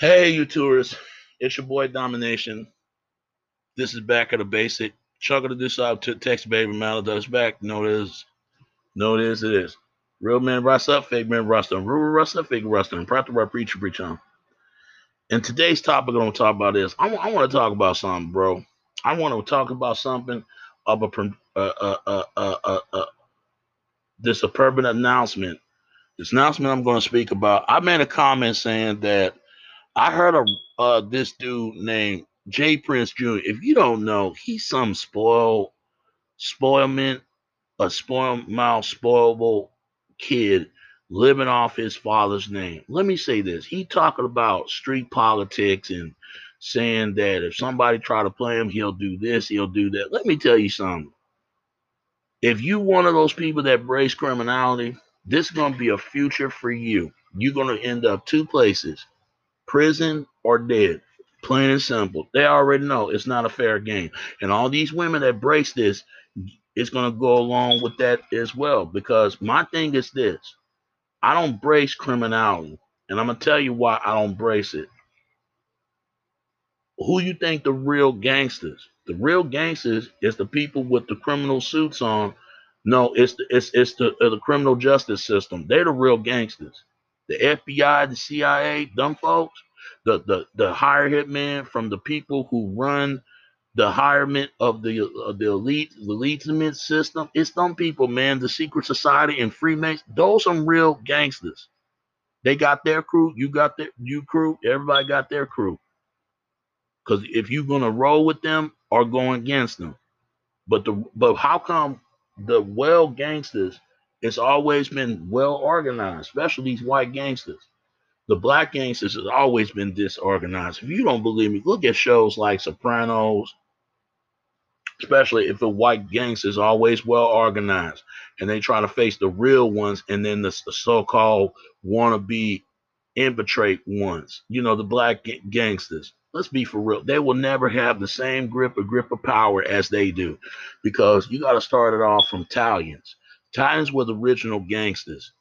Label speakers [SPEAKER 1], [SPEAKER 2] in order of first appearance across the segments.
[SPEAKER 1] Hey, you tourists. It's your boy Domination. This is back at the basic. Chuck of this out to text baby does back. No it is. No it is, it is. Real men rust up, fake men rust on. Real rust up, fake rust on. To rap preacher preach on. And today's topic I'm gonna talk about is I, I want to talk about something, bro. I want to talk about something of a uh, uh, uh, uh, uh, uh, this suburban announcement. This announcement I'm going to speak about. I made a comment saying that I heard of uh, this dude named Jay Prince Jr. If you don't know, he's some spoiled, spoilment, a spoiled mouth, spoilable kid living off his father's name. Let me say this: he talking about street politics and saying that if somebody try to play him, he'll do this, he'll do that. Let me tell you something. If you one of those people that brace criminality, this is gonna be a future for you. You're gonna end up two places prison or dead. Plain and simple. They already know it's not a fair game. And all these women that brace this, it's going to go along with that as well. Because my thing is this I don't brace criminality. And I'm going to tell you why I don't brace it. Who you think the real gangsters? The real gangsters is the people with the criminal suits on. No, it's the it's it's the uh, the criminal justice system. They're the real gangsters the FBI, the CIA, dumb folks, the the the higher hitman from the people who run the hirement of the uh, the elite the elitement system. It's them people, man. The secret society and Freemasons. Those some real gangsters. They got their crew. You got their you crew. Everybody got their crew. Because if you're gonna roll with them or go against them, but the but how come the well gangsters it's always been well organized, especially these white gangsters. The black gangsters has always been disorganized. If you don't believe me, look at shows like Sopranos, especially if the white gangsters always well organized and they try to face the real ones and then the, so-called wannabe infiltrate ones. You know, the black gangsters. Let's be for real. They will never have the same grip or grip of power as they do because you got to start it off from Italians. Italians were the original gangsters.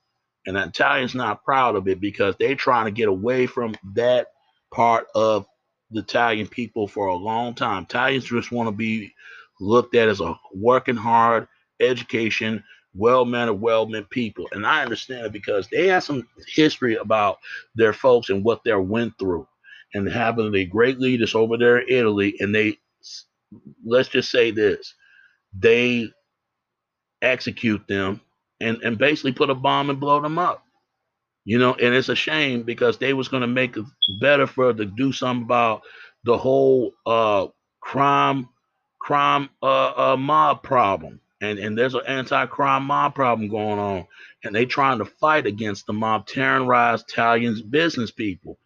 [SPEAKER 1] And the Italians not proud of it because they're trying to get away from that part of the Italian people for a long time. Italians just want to be looked at as a working hard, education, well-mannered, well-meant people. And I understand it because they have some history about their folks and what they went through. And having the great leaders over there in Italy, and they let's just say this, they execute them and, and basically put a bomb and blow them up. You know, and it's a shame because they was going to make it better for to do something about the whole uh crime crime uh, uh mob problem. And and there's an anti-crime mob problem going on. And they trying to fight against the mob terrorize Italians business people.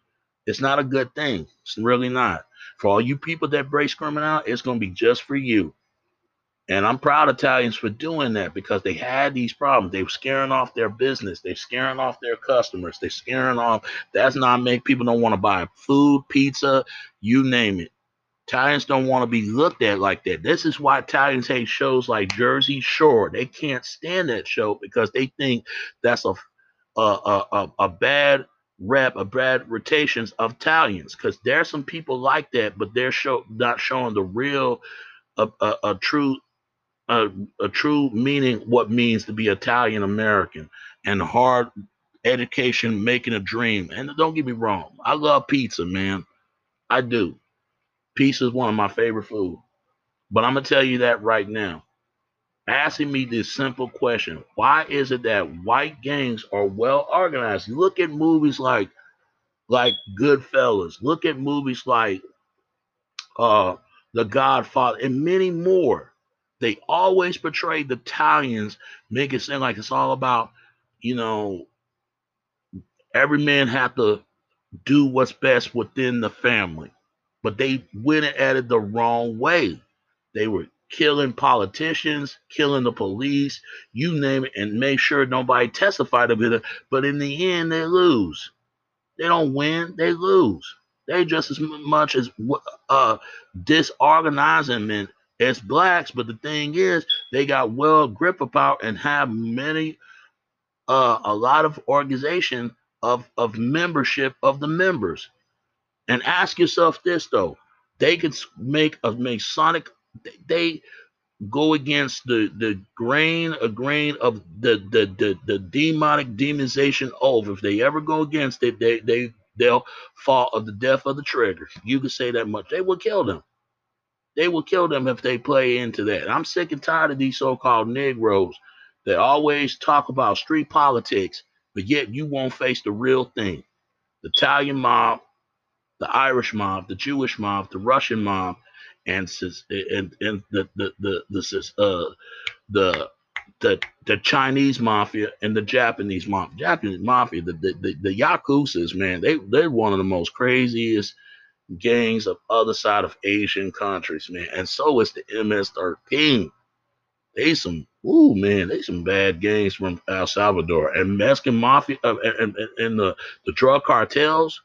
[SPEAKER 1] It's not a good thing. It's really not. For all you people that brace criminal, it's gonna be just for you. And I'm proud of Italians for doing that because they had these problems. They were scaring off their business. They're scaring off their customers. They're scaring off. That's not make people don't want to buy food, pizza, you name it. Italians don't want to be looked at like that. This is why Italians hate shows like Jersey Shore. They can't stand that show because they think that's a a a, a, a bad rep, a bad rotations of Italians. Because there's some people like that, but they're show not showing the real a, a, a true a, a true meaning what means to be Italian American and hard education making a dream. And don't get me wrong, I love pizza, man. I do. Pizza is one of my favorite food. But I'm gonna tell you that right now. Asking me this simple question: Why is it that white gangs are well organized? Look at movies like like Goodfellas. Look at movies like uh The Godfather and many more they always portray the Italians, make it seem like it's all about, you know, every man have to do what's best within the family. But they went at it the wrong way. They were killing politicians, killing the police, you name it, and make sure nobody testified of it. But in the end, they lose. They don't win, they lose. They just as much as uh, disorganizing as blacks, but the thing is, they got well grip power and have many, uh, a lot of organization of of membership of the members. And ask yourself this though: they could make a Masonic. They go against the the grain a grain of the the the, the demonic demonization oath. If they ever go against it, they they they'll fall of the death of the trigger. You can say that much. They will kill them. They will kill them if they play into that. I'm sick and tired of these so-called Negroes that always talk about street politics, but yet you won't face the real thing. The Italian mob, the Irish mob, the Jewish mob, the Russian mob, and and and the the the the uh the the the Chinese mafia and the Japanese mafia. Japanese mafia, the the the, the Yakuza's, man, they they're one of the most craziest gangs of other side of Asian countries, man. And so is the MS-13. They some, ooh man, they some bad gangs from El Salvador and Mexican mafia uh, and, and, and the the drug cartels.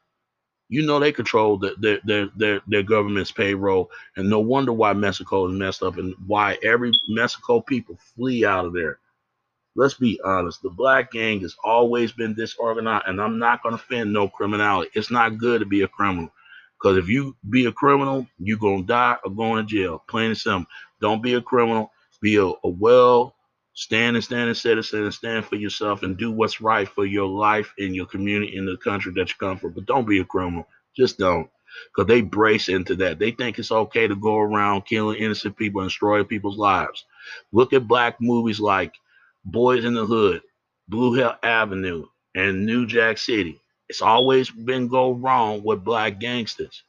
[SPEAKER 1] You know they control the, their, their their their government's payroll, and no wonder why Mexico is messed up and why every Mexico people flee out of there. Let's be honest, the black gang has always been disorganized, and I'm not gonna defend no criminality. It's not good to be a criminal. Because if you be a criminal, you're going to die or going to jail. Plain and simple. Don't be a criminal. Be a, a well standing, standing citizen and stand for yourself and do what's right for your life in your community in the country that you come from. But don't be a criminal. Just don't. Because they brace into that. They think it's okay to go around killing innocent people and destroying people's lives. Look at black movies like Boys in the Hood, Blue Hill Avenue, and New Jack City. It's always been go wrong with black gangsters.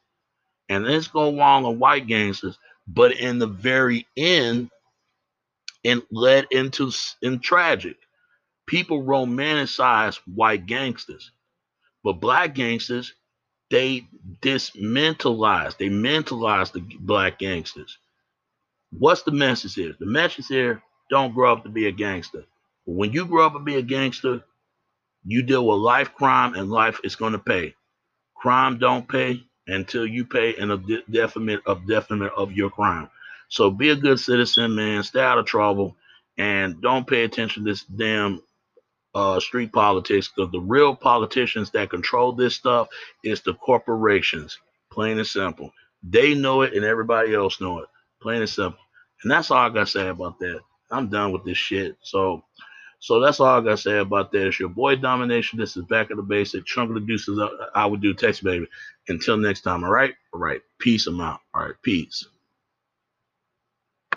[SPEAKER 1] And it's go wrong with white gangsters. But in the very end, it led into in tragic. People romanticize white gangsters. But black gangsters, they dismentalize, they mentalize the black gangsters. What's the message here? The message here, don't grow up to be a gangster. When you grow up to be a gangster, you deal with life crime and life is going to pay. Crime don't pay until you pay in a definite of definite of your crime. So be a good citizen, man. Stay out of trouble and don't pay attention to this damn uh, street politics because the real politicians that control this stuff is the corporations. Plain and simple. They know it and everybody else know it. Plain and simple. And that's all I gotta say about that. I'm done with this shit. So so that's all I got to say about that. It's your boy Domination. This is Back of the Basic. Chunk of the Deuces. Uh, I would do text, baby. Until next time, all right? All right. Peace. I'm out. All right. Peace.